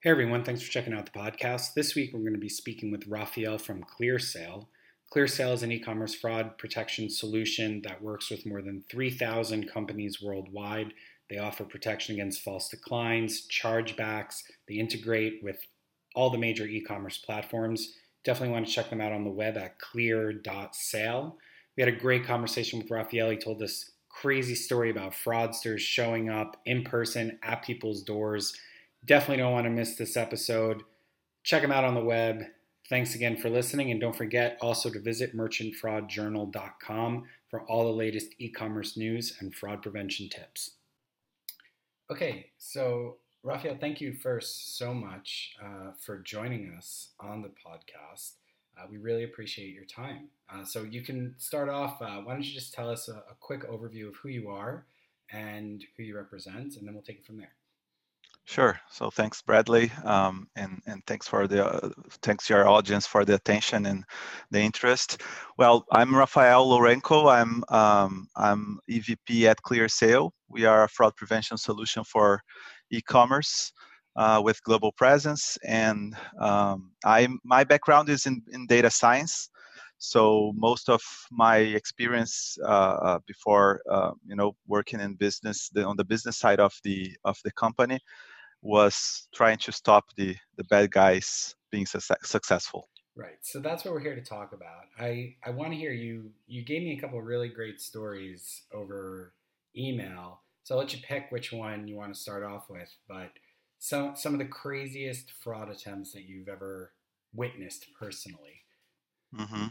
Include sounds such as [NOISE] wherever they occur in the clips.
Hey everyone, thanks for checking out the podcast. This week we're going to be speaking with Rafael from ClearSale. ClearSale is an e commerce fraud protection solution that works with more than 3,000 companies worldwide. They offer protection against false declines, chargebacks, they integrate with all the major e commerce platforms. Definitely want to check them out on the web at clear.sale. We had a great conversation with Rafael. He told us crazy story about fraudsters showing up in person at people's doors Definitely don't want to miss this episode. Check them out on the web. Thanks again for listening, and don't forget also to visit merchantfraudjournal.com for all the latest e commerce news and fraud prevention tips. Okay, so Rafael, thank you first so much uh, for joining us on the podcast. Uh, we really appreciate your time. Uh, so you can start off. Uh, why don't you just tell us a, a quick overview of who you are and who you represent, and then we'll take it from there. Sure. So thanks, Bradley, um, and and thanks for the uh, thanks to your audience for the attention and the interest. Well, I'm Rafael Lourenco. I'm um, I'm EVP at ClearSale. We are a fraud prevention solution for e-commerce uh, with global presence, and um, I my background is in in data science. So most of my experience uh, uh before, uh, you know, working in business the, on the business side of the of the company was trying to stop the the bad guys being su- successful. Right. So that's what we're here to talk about. I I want to hear you. You gave me a couple really great stories over email. So I'll let you pick which one you want to start off with. But some some of the craziest fraud attempts that you've ever witnessed personally. Mm-hmm.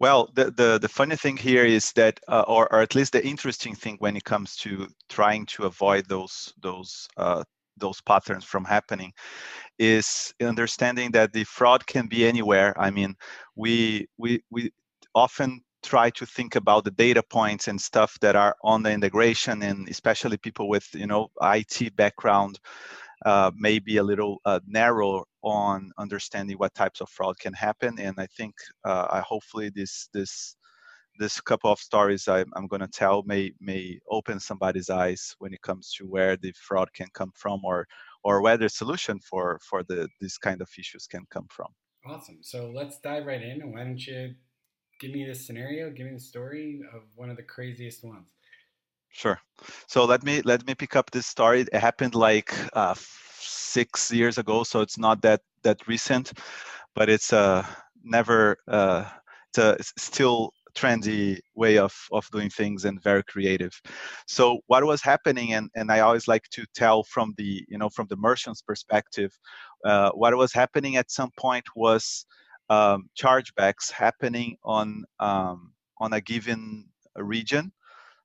Well, the, the, the funny thing here is that, uh, or, or at least the interesting thing when it comes to trying to avoid those those uh, those patterns from happening is understanding that the fraud can be anywhere. I mean we we we often try to think about the data points and stuff that are on the integration and especially people with you know it background uh, may be a little uh, narrow on understanding what types of fraud can happen. And i think uh, I, hopefully this this this couple of stories I, am going to tell may may open somebody's eyes when it comes to where the fraud can come from or or where the solution for for the these kind of issues can come from. Awesome. So let's dive right in. And why don't you give me the scenario give me the story of one of the craziest ones? Sure. So let me let me pick up this story. It happened like uh, six years ago so it's not that that recent but it's uh never uh it's, a, it's still trendy way of, of doing things and very creative. So what was happening and, and i always like to tell from the you know from the merchant's perspective uh, what was happening at some point was um, chargebacks happening on um, on a given region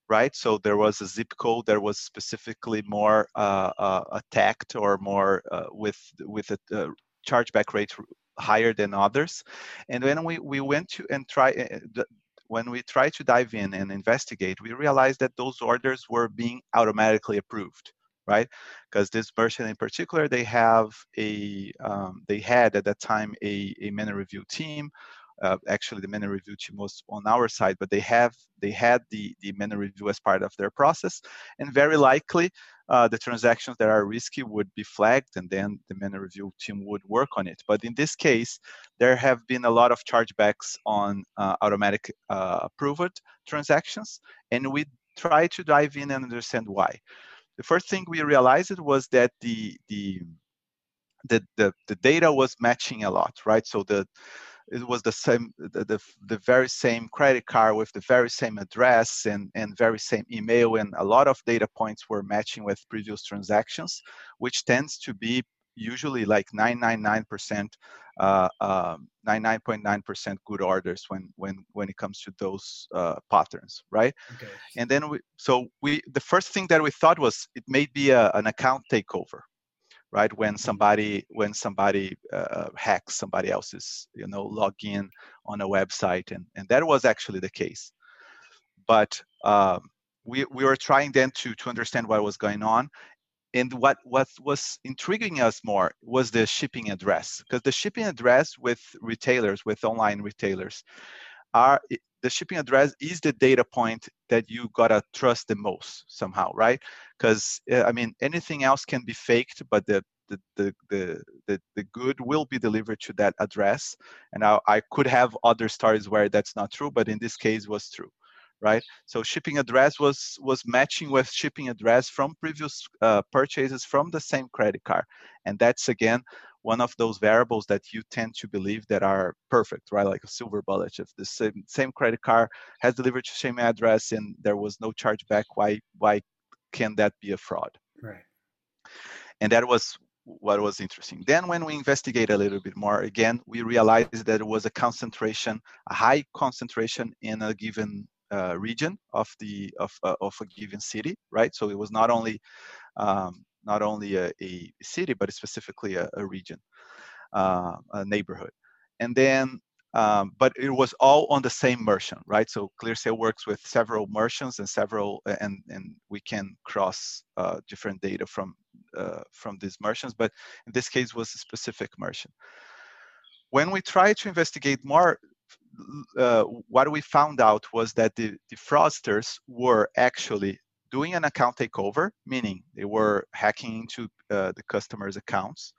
right? So there was a zip code that was specifically more uh, uh, attacked or more uh, with with a uh, chargeback rate higher than others. And then we, we went to and try uh, when we try to dive in and investigate, we realized that those orders were being automatically approved, right? Because this merchant in particular, they have a, um, they had at that time a, a manual review team. Uh, actually, the manual review team was on our side, but they have they had the the manual review as part of their process, and very likely uh, the transactions that are risky would be flagged and then the manual review team would work on it. But in this case, there have been a lot of chargebacks on uh, automatic uh, approved transactions, and we try to dive in and understand why. The first thing we realized was that the the the, the, the data was matching a lot, right? So the it was the same the, the, the, very same credit card with the very same address and, and very same email and a lot of data points were matching with previous transactions which tends to be usually like 999% uh, 99.9% um, good orders when when when it comes to those uh, patterns right okay. and then we so we the first thing that we thought was it may be a, an account takeover right? When somebody when somebody uh, hacks somebody else's you know login on a website and and that was actually the case. But um, we we were trying then to to understand what was going on. And what what was intriguing us more was the shipping address because the shipping address with retailers with online retailers are the shipping address is the data point that you gotta trust the most somehow right because uh, i mean anything else can be faked but the the, the, the, the, the good will be delivered to that address. And I, I could have other stories where that's not true, but in this case was true right? So shipping address was was matching with shipping address from previous uh, purchases from the same credit card, and that's again one of those variables that you tend to believe that are perfect, right? Like a silver bullet. If the same same credit card has delivered to same address and there was no chargeback, why why can that be a fraud? Right. And that was what was interesting. Then when we investigate a little bit more, again, we realized that it was a concentration, a high concentration in a given uh, region of the of, uh, of a given city, right? So it was not only um, not only a, a, city, but specifically a, a region, uh, a neighborhood, and then. Um, but it was all on the same merchant, right? So ClearSale works with several merchants and several, and and we can cross uh, different data from uh, from these merchants. But in this case, was a specific merchant. When we try to investigate more, uh, what we found out was that the, the fraudsters were actually doing an account takeover, meaning they were hacking into uh, the customers' accounts.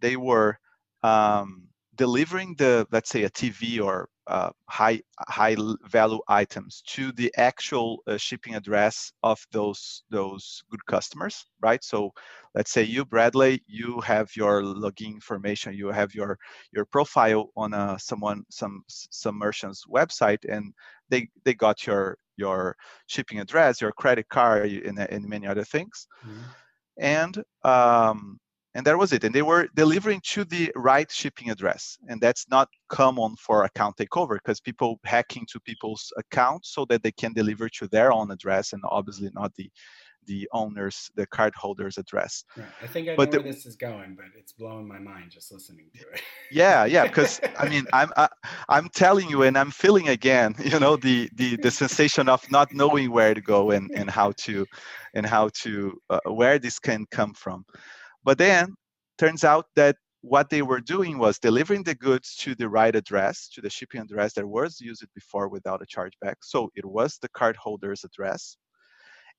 They were um, delivering the let's say a tv or uh, high high value items to the actual uh, shipping address of those those good customers right so let's say you bradley you have your login information you have your your profile on a uh, someone some some merchant's website and they they got your your shipping address your credit card and, and many other things mm-hmm. and um, and that was it. And they were delivering to the right shipping address. And that's not common for account takeover because people hack into people's accounts so that they can deliver to their own address and obviously not the the owner's the card holder's address. Right. i think i know but the, where this is going but it's blowing my mind just listening to it. [LAUGHS] Yeah yeah because i mean i'm I, am i am telling you and i'm feeling again [LAUGHS] you know the the the sensation of not knowing where to go and and how to and how to uh, where this can come from but then turns out that what they were doing was delivering the goods to the right address, to the shipping address that was used before without a chargeback. So it was the cardholder's address.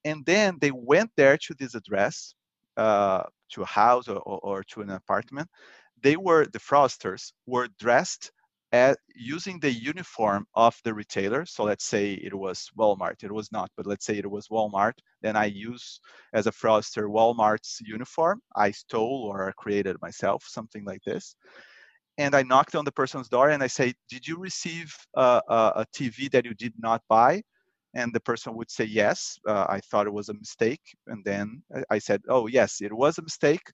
And then they went there to this address, uh, to a house or, or, to an apartment. They were, the fraudsters, were dressed at using the uniform of the retailer. So let's say it was Walmart. It was not, but let's say it was Walmart. Then I use as a fraudster Walmart's uniform. I stole or created myself, something like this. And I knocked on the person's door and I say, "Did you receive uh, a, a, a TV that you did not buy?" And the person would say, "Yes, uh, I thought it was a mistake." And then I said, "Oh, yes, it was a mistake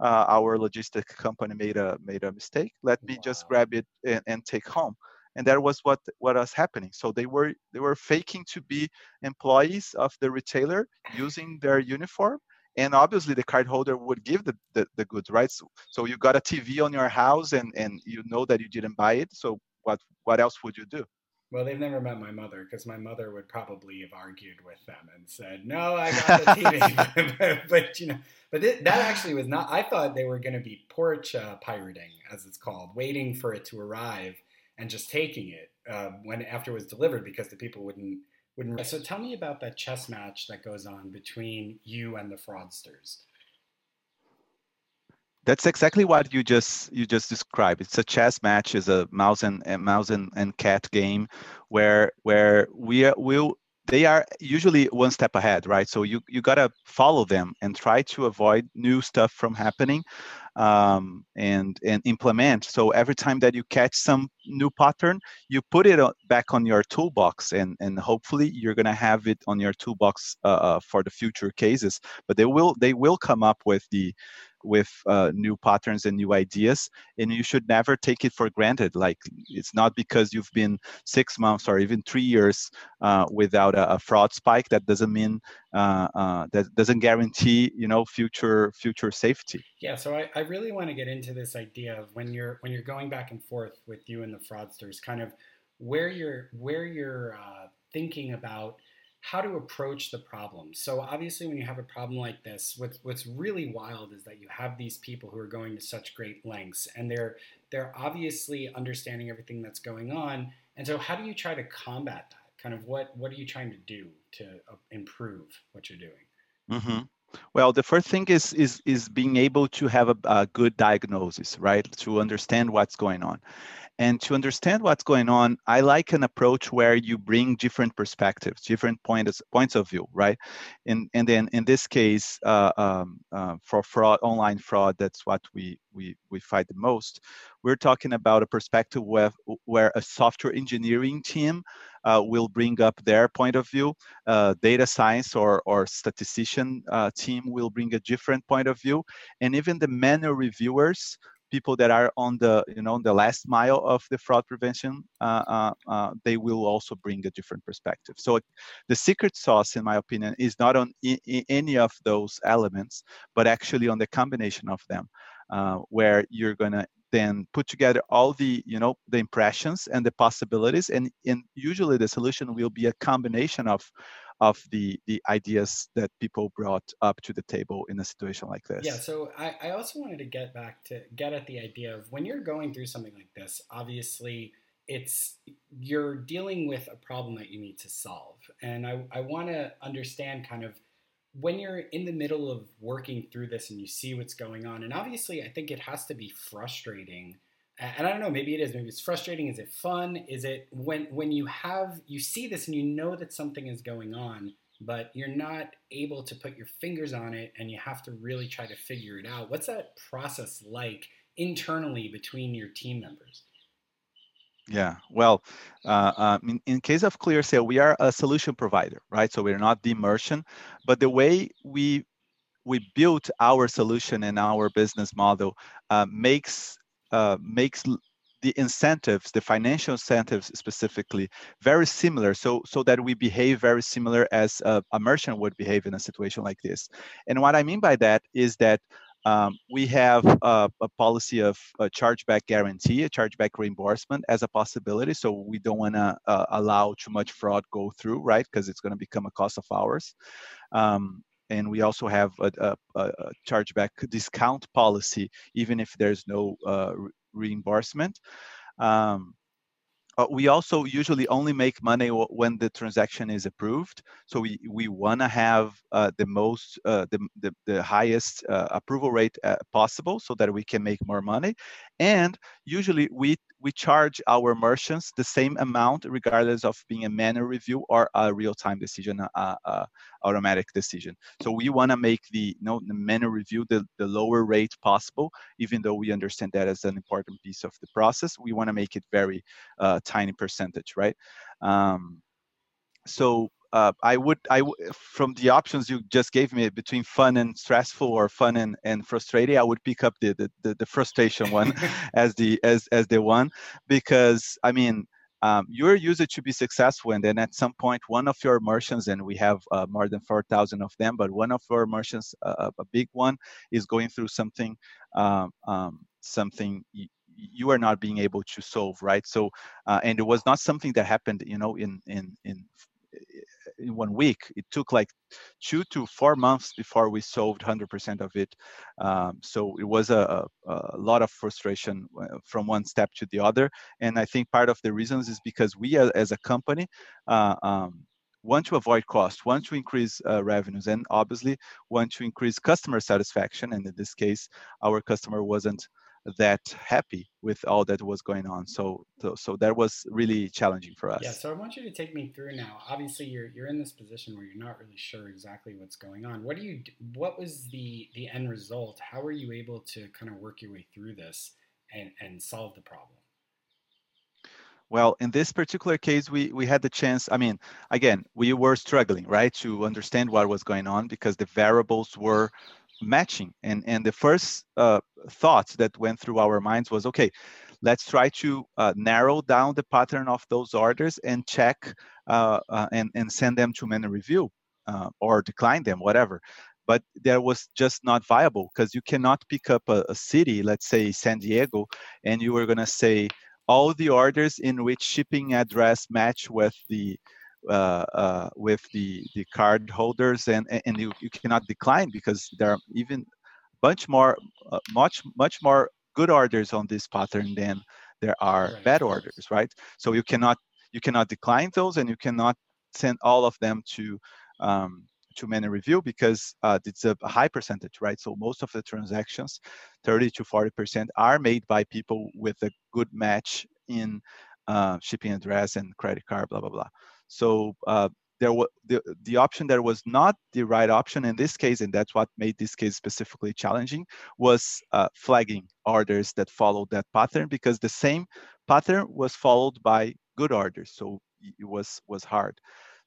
uh, our logistic company made a made a mistake. Let me wow. just grab it and, and, take home. And that was what what was happening. So they were they were faking to be employees of the retailer using their [LAUGHS] uniform. And obviously the card holder would give the, the, the goods, right? So, so you got a TV on your house and, and you know that you didn't buy it. So what what else would you do? Well, they've never met my mother because my mother would probably have argued with them and said, "No, I got the [LAUGHS] TV." but, [LAUGHS] but, you know, but that actually was not. I thought they were going to be porch uh, pirating, as it's called, waiting for it to arrive and just taking it uh, when after it was delivered because the people wouldn't wouldn't. So tell me about that chess match that goes on between you and the fraudsters. That's exactly what you just you just described. It's a chess match, is a mouse and, mouse and, and cat game, where where we will they are usually one step ahead, right? So you you gotta follow them and try to avoid new stuff from happening, um, and and implement. So every time that you catch some new pattern, you put it back on your toolbox, and and hopefully you're gonna have it on your toolbox uh, uh for the future cases. But they will they will come up with the with uh, new patterns and new ideas and you should never take it for granted. Like it's not because you've been six months or even three years uh, without a, a, fraud spike that doesn't mean uh, uh that doesn't guarantee you know future future safety. Yeah so I, I really want to get into this idea of when you're when you're going back and forth with you and the fraudsters kind of where you're where you're uh, thinking about how to approach the problem. So obviously, when you have a problem like this, what's what's really wild is that you have these people who are going to such great lengths, and they're they're obviously understanding everything that's going on. And so, how do you try to combat that? Kind of what what are you trying to do to uh, improve what you're doing? Mm-hmm. Well, the first thing is is is being able to have a, a good diagnosis, right? To understand what's going on. And to understand what's going on, I like an approach where you bring different perspectives, different points points of view, right? And and then in this case, uh, um, uh, for fraud, online fraud, that's what we we we fight the most. We're talking about a perspective where where a software engineering team uh, will bring up their point of view. Uh, data science or or statistician uh, team will bring a different point of view, and even the manual reviewers people that are on the you know the last mile of the fraud prevention uh, uh, uh, they will also bring a different perspective. So the secret sauce in my opinion is not on I- I any of those elements but actually on the combination of them uh, where you're going to then put together all the you know the impressions and the possibilities and, and usually the solution will be a combination of of the the ideas that people brought up to the table in a situation like this. Yeah, so I, I also wanted to get back to get at the idea of when you're going through something like this, obviously it's you're dealing with a problem that you need to solve. And I, I want to understand kind of when you're in the middle of working through this and you see what's going on, and obviously I think it has to be frustrating and I don't know, maybe it is. Maybe it's frustrating. Is it fun? Is it when when you have you see this and you know that something is going on, but you're not able to put your fingers on it, and you have to really try to figure it out. What's that process like internally between your team members? Yeah, well, uh, uh, in, in case of ClearSale, we are a solution provider, right? So we're not the merchant, but the way we we built our solution and our business model uh, makes uh, makes the incentives, the financial incentives specifically, very similar, so so that we behave very similar as a, a merchant would behave in a situation like this. And what I mean by that is that um, we have a, a, policy of a chargeback guarantee, a chargeback reimbursement as a possibility. So we don't want to uh, allow too much fraud go through, right? Because it's going to become a cost of ours. Um, and we also have a, a, a, chargeback discount policy, even if there's no uh, reimbursement. Um, uh, we also usually only make money when the transaction is approved. So we, we want to have uh, the most, uh, the, the, the, highest uh, approval rate uh, possible so that we can make more money. And usually we, we charge our merchants the same amount regardless of being a manual review or a real-time decision, uh, automatic decision. So we want to make the, you know, the manual review the, the lower rate possible, even though we understand that as an important piece of the process. We want to make it very tiny percentage, right? Um, so uh, I would, I from the options you just gave me between fun and stressful or fun and, and frustrating, I would pick up the the, the, the frustration one [LAUGHS] [LAUGHS] as the as as the one. Because I mean um, you're used to be successful and then at some point one of your merchants and we have uh, more than 4000 of them but one of our merchants uh, a big one is going through something um, um, something you are not being able to solve right? So uh, and it was not something that happened you know in in in in one week it took like two to four months before we solved 100% of it um, so it was a, a, lot of frustration uh, from one step to the other and i think part of the reasons is because we as a company uh, um, want to avoid cost, want to increase uh, revenues, and obviously want to increase customer satisfaction. And in this case, our customer wasn't that happy with all that was going on. So, so, so that was really challenging for us. Yeah. So I want you to take me through now. Obviously, you're you're in this position where you're not really sure exactly what's going on. What do you? What was the the end result? How were you able to kind of work your way through this and and solve the problem? Well, in this particular case, we, we had the chance. I mean, again, we were struggling, right, to understand what was going on because the variables were matching. And and the first uh, thoughts that went through our minds was okay let's try to uh, narrow down the pattern of those orders and check uh, uh and, and send them to manual review uh, or decline them whatever. But that was just not viable because you cannot pick up a, a, city let's say san diego and you were going to say all the orders in which shipping address match with the with the the card holders and and you, you cannot decline because there are even much more uh, much much more good orders on this pattern than there are right. bad orders right so you cannot you cannot decline those and you cannot send all of them to um, to manual review because uh, it's a high percentage, right? So most of the transactions, 30 to 40%, are made by people with a good match in uh, shipping address and credit card, blah blah blah. So uh, there was the, the option that was not the right option in this case, and that's what made this case specifically challenging, was uh, flagging orders that followed that pattern because the same pattern was followed by good orders. So it was was hard.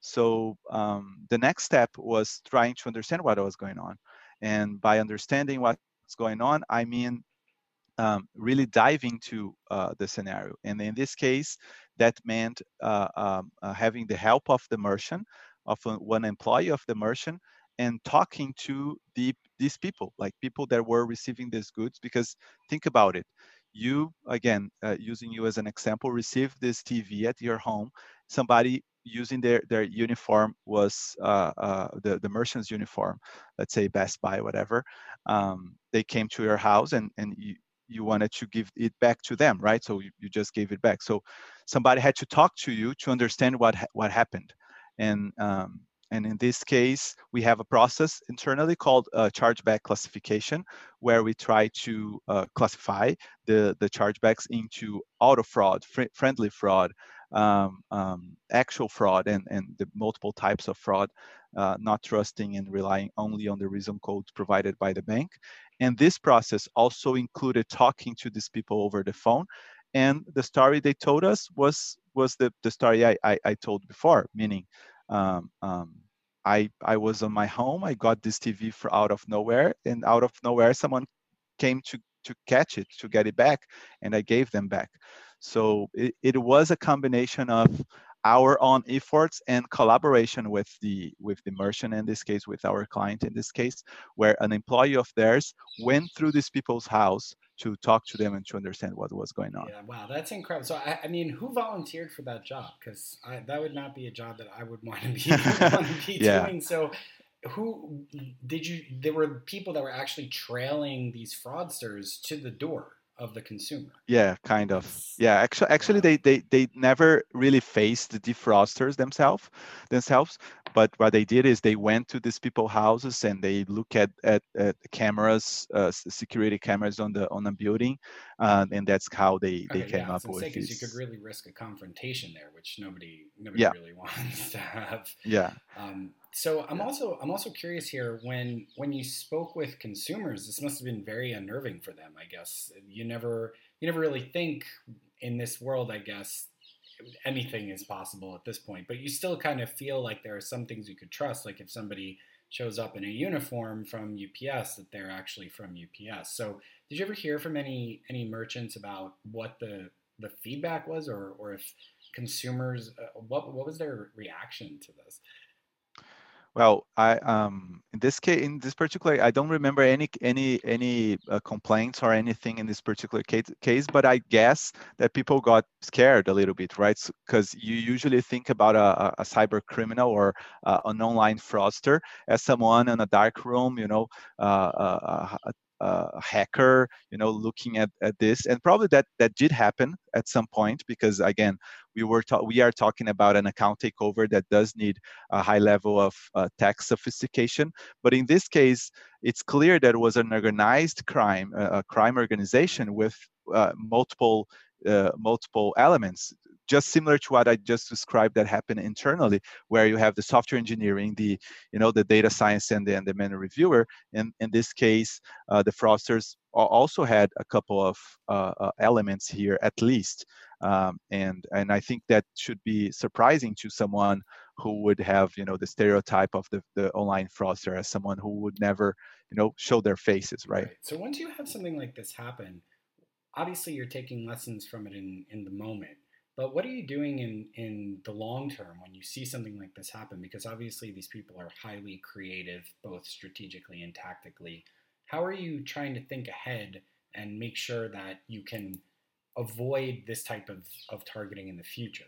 So um, the next step was trying to understand what was going on, and by understanding what's going on, I mean um, really dive into uh, the scenario. And in this case, that meant uh, um, uh, having the help of the merchant, of one employee of the merchant, and talking to the, these people, like people that were receiving these goods. Because think about it, you again uh, using you as an example, received this TV at your home. Somebody using their their uniform was uh, uh, the the merchant's uniform, let's say Best Buy, whatever. Um, they came to your house and and you, you wanted to give it back to them, right? So you, you just gave it back. So somebody had to talk to you to understand what what happened, and um, and in this case, we have a process internally called uh, chargeback classification, where we try to uh, classify the the chargebacks into auto fraud, fr- friendly fraud, um, um, actual fraud, and and the multiple types of fraud, uh, not trusting and relying only on the reason codes provided by the bank, and this process also included talking to these people over the phone. And the story they told us was was the, the story I, I, I told before, meaning um, um, I, I was on my home, I got this TV for out of nowhere, and out of nowhere, someone came to, to catch it, to get it back, and I gave them back. So it, it was a combination of our own efforts and collaboration with the with the merchant in this case with our client in this case where an employee of theirs went through these people's house to talk to them and to understand what was going on. Yeah wow that's incredible. So i, I mean who volunteered for that job? Because that would not be a job that i would [LAUGHS] want to be, [LAUGHS] want to be yeah. doing. So who did you there were people that were actually trailing these fraudsters to the door of the consumer. Yeah, kind of. Yeah, actually, actually, they they they never really faced the defrosters themselves themselves. But what they did is they went to these people houses and they look at at, at cameras, uh, security cameras on the on the building, uh, and that's how they they okay, came yeah, up with. Because you could really risk a confrontation there, which nobody nobody yeah. really [LAUGHS] wants to have. Yeah. Um, so I'm also I'm also curious here when when you spoke with consumers, this must have been very unnerving for them. I guess you never you never really think in this world. I guess anything is possible at this point, but you still kind of feel like there are some things you could trust. Like if somebody shows up in a uniform from UPS, that they're actually from UPS. So did you ever hear from any any merchants about what the the feedback was, or or if consumers uh, what what was their reaction to this? Well, I um in this case, in this particular, I don't remember any any any uh, complaints or anything in this particular case, case. But I guess that people got scared a little bit, right? Because you usually think about a, a cyber criminal or uh, an online fraudster as someone in a dark room, you know, uh, uh a hacker, you know, looking at, at this, and probably that that did happen at some point because again, we were ta- we are talking about an account takeover that does need a high level of uh, tech sophistication. But in this case, it's clear that it was an organized crime, uh, a crime organization with uh, multiple uh, multiple elements just similar to what I just described that happened internally, where you have the software engineering, the you know the data science, and the, and the manual reviewer. And in this case, uh, the fraudsters also had a couple of uh, uh, elements here at least, um, and and I think that should be surprising to someone who would have you know the stereotype of the, the online fraudster as someone who would never you know show their faces, right? right. So once you have something like this happen, obviously you're taking lessons from it in in the moment but what are you doing in, in the long term when you see something like this happen? Because obviously these people are highly creative, both strategically and tactically. How are you trying to think ahead and make sure that you can avoid this type of, of targeting in the future?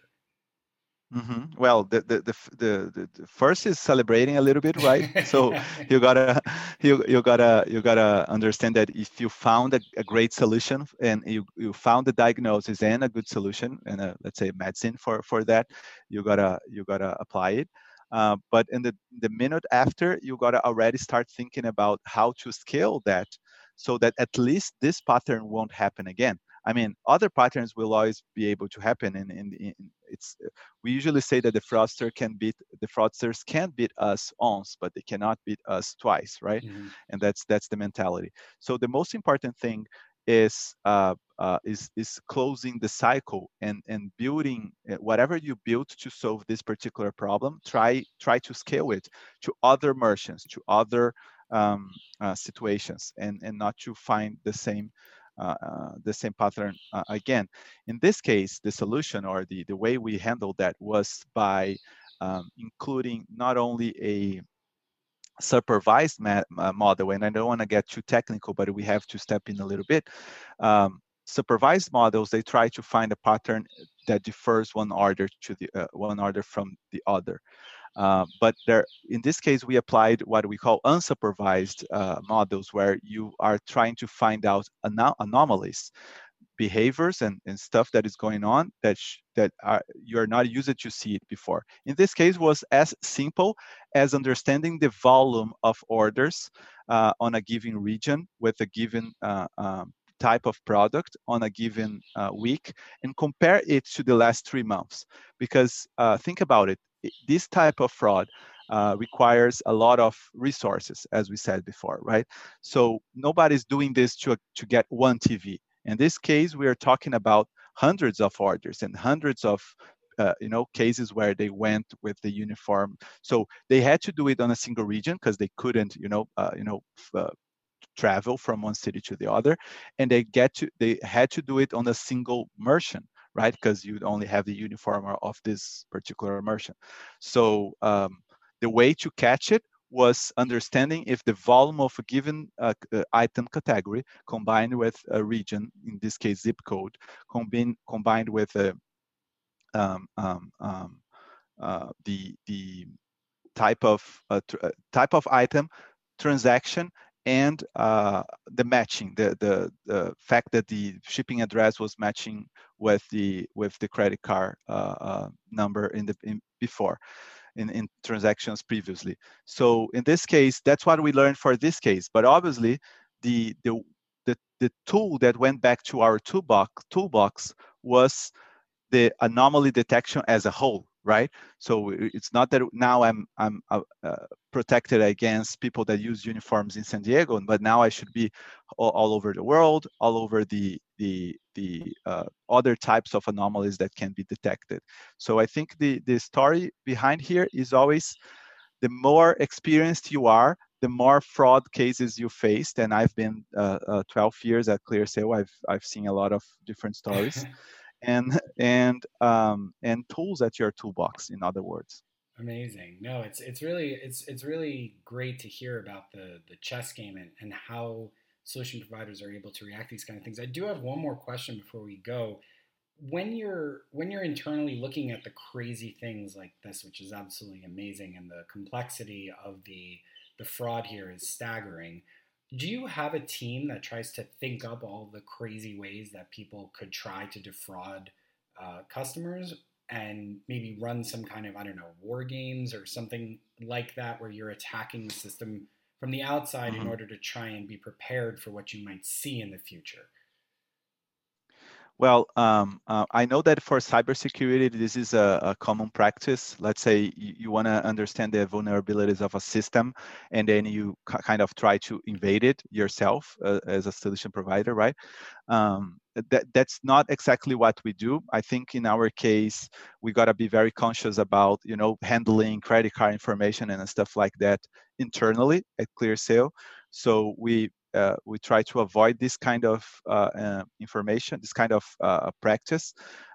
Mm-hmm. Well, the the, the the the first is celebrating a little bit, right? [LAUGHS] so you gotta you you gotta you gotta understand that if you found a, a, great solution and you you found the diagnosis and a good solution and a, let's say medicine for for that, you gotta you gotta apply it. Uh, but in the, the minute after, you got to already start thinking about how to scale that so that at least this pattern won't happen again. I mean, other patterns will always be able to happen, and, and, and it's we usually say that the fraudster can beat the fraudsters can beat us once, but they cannot beat us twice, right? Mm-hmm. And that's that's the mentality. So the most important thing is uh, uh, is is closing the cycle and and building uh, whatever you built to solve this particular problem. Try try to scale it to other merchants, to other um, uh, situations, and and not to find the same uh, uh, the same pattern uh, again. In this case, the solution or the, the way we handled that was by um, including not only a supervised model, and I don't want to get too technical, but we have to step in a little bit. Um, supervised models, they try to find a pattern that differs one order to the uh, one order from the other. Uh, but there, in this case, we applied what we call unsupervised uh, models, where you are trying to find out anom- anomalies, behaviors, and, and stuff that is going on that sh- that are, you're not used to see it before. In this case, was as simple as understanding the volume of orders uh, on a given region with a given uh, um, type of product on a given uh, week and compare it to the last three months. Because uh, think about it, this type of fraud uh, requires a lot of resources, as we said before, right? So nobody's doing this to, to get one TV. In this case, we are talking about hundreds of orders and hundreds of uh, you know cases where they went with the uniform so they had to do it on a single region because they couldn't you know uh, you know uh, travel from one city to the other and they get to they had to do it on a single merchant right? Because you'd only have the uniform of this particular merchant. So um, the way to catch it was understanding if the volume of a given uh, uh, item category combined with a region, in this case zip code, combine, combined with a, um, um, um uh, the the type of uh, uh, type of item, transaction, and uh, the matching, the, the, the fact that the shipping address was matching with the with the credit card uh, uh, number in the in, before in, in transactions previously. So in this case, that's what we learned for this case. But obviously, the the the, the tool that went back to our toolbox toolbox was the anomaly detection as a whole right? So it's not that now I'm I'm uh, uh, protected against people that use uniforms in San Diego, but now I should be all, all over the world, all over the the the uh, other types of anomalies that can be detected. So I think the the story behind here is always the more experienced you are, the more fraud cases you faced. And I've been uh, uh, 12 years at ClearSale. I've I've seen a lot of different stories. [LAUGHS] and and um, and tools at your toolbox. In other words. Amazing. No, it's it's really it's it's really great to hear about the the chess game and, and how solution providers are able to react to these kind of things. I do have one more question before we go. When you're when you're internally looking at the crazy things like this, which is absolutely amazing, and the complexity of the the fraud here is staggering do you have a team that tries to think up all the crazy ways that people could try to defraud uh, customers and maybe run some kind of i don't know war games or something like that where you're attacking the system from the outside mm-hmm. in order to try and be prepared for what you might see in the future well, um, uh, I know that for cybersecurity, this is a, a common practice. Let's say you, you want to understand the vulnerabilities of a system, and then you kind of try to invade it yourself uh, as a solution provider, right? Um, that, that's not exactly what we do. I think in our case, we got to be very conscious about, you know, handling credit card information and stuff like that internally at ClearSale. So we uh, we try to avoid this kind of uh, uh, information, this kind of uh, practice.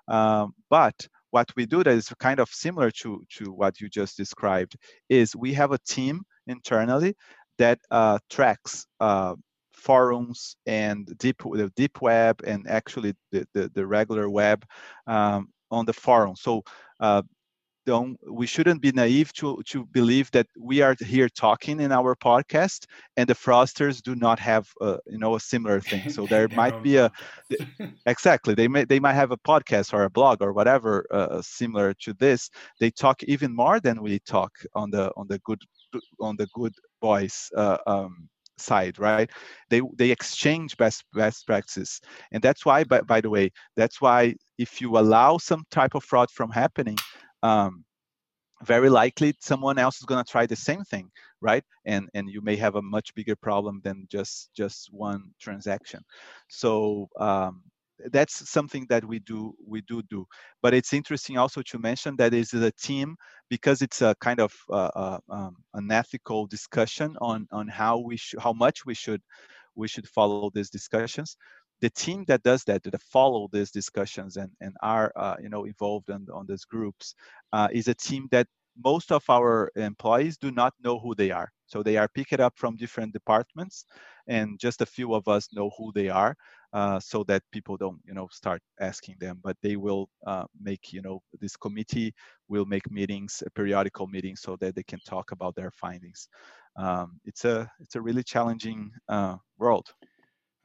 Um, but what we do that is kind of similar to, to what you just described is we have a team internally that uh, tracks uh, forums and deep the deep web and actually the, the, the regular web um, on the forum. So don't we shouldn't be naive to to believe that we are here talking in our podcast and the fraudsters do not have a, you know a similar thing. So there [LAUGHS] might be a [LAUGHS] exactly. They may they might have a podcast or a blog or whatever uh, similar to this. They talk even more than we talk on the on the good on the good boys uh, um, side right? They they exchange best best practices. And that's why by, by the way that's why if you allow some type of fraud from happening um, very likely someone else is going to try the same thing right? And and you may have a much bigger problem than just just one transaction. So um, that's something that we do we do do. But it's interesting also to mention that is a team because it's a kind of uh, uh, um, an ethical discussion on on how we should how much we should we should follow these discussions the team that does that that follow these discussions and and are uh, you know involved in, on these groups uh, is a team that most of our employees do not know who they are. So they are picked up from different departments and just a few of us know who they are uh, so that people don't you know start asking them. But they will uh, make you know this committee will make meetings a periodical meetings so that they can talk about their findings. Um, it's a it's a really challenging uh, world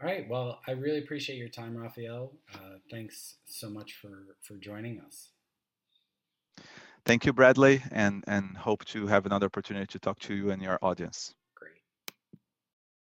all right well i really appreciate your time rafael uh, thanks so much for for joining us. Thank you bradley and and hope to have another opportunity to talk to you and your audience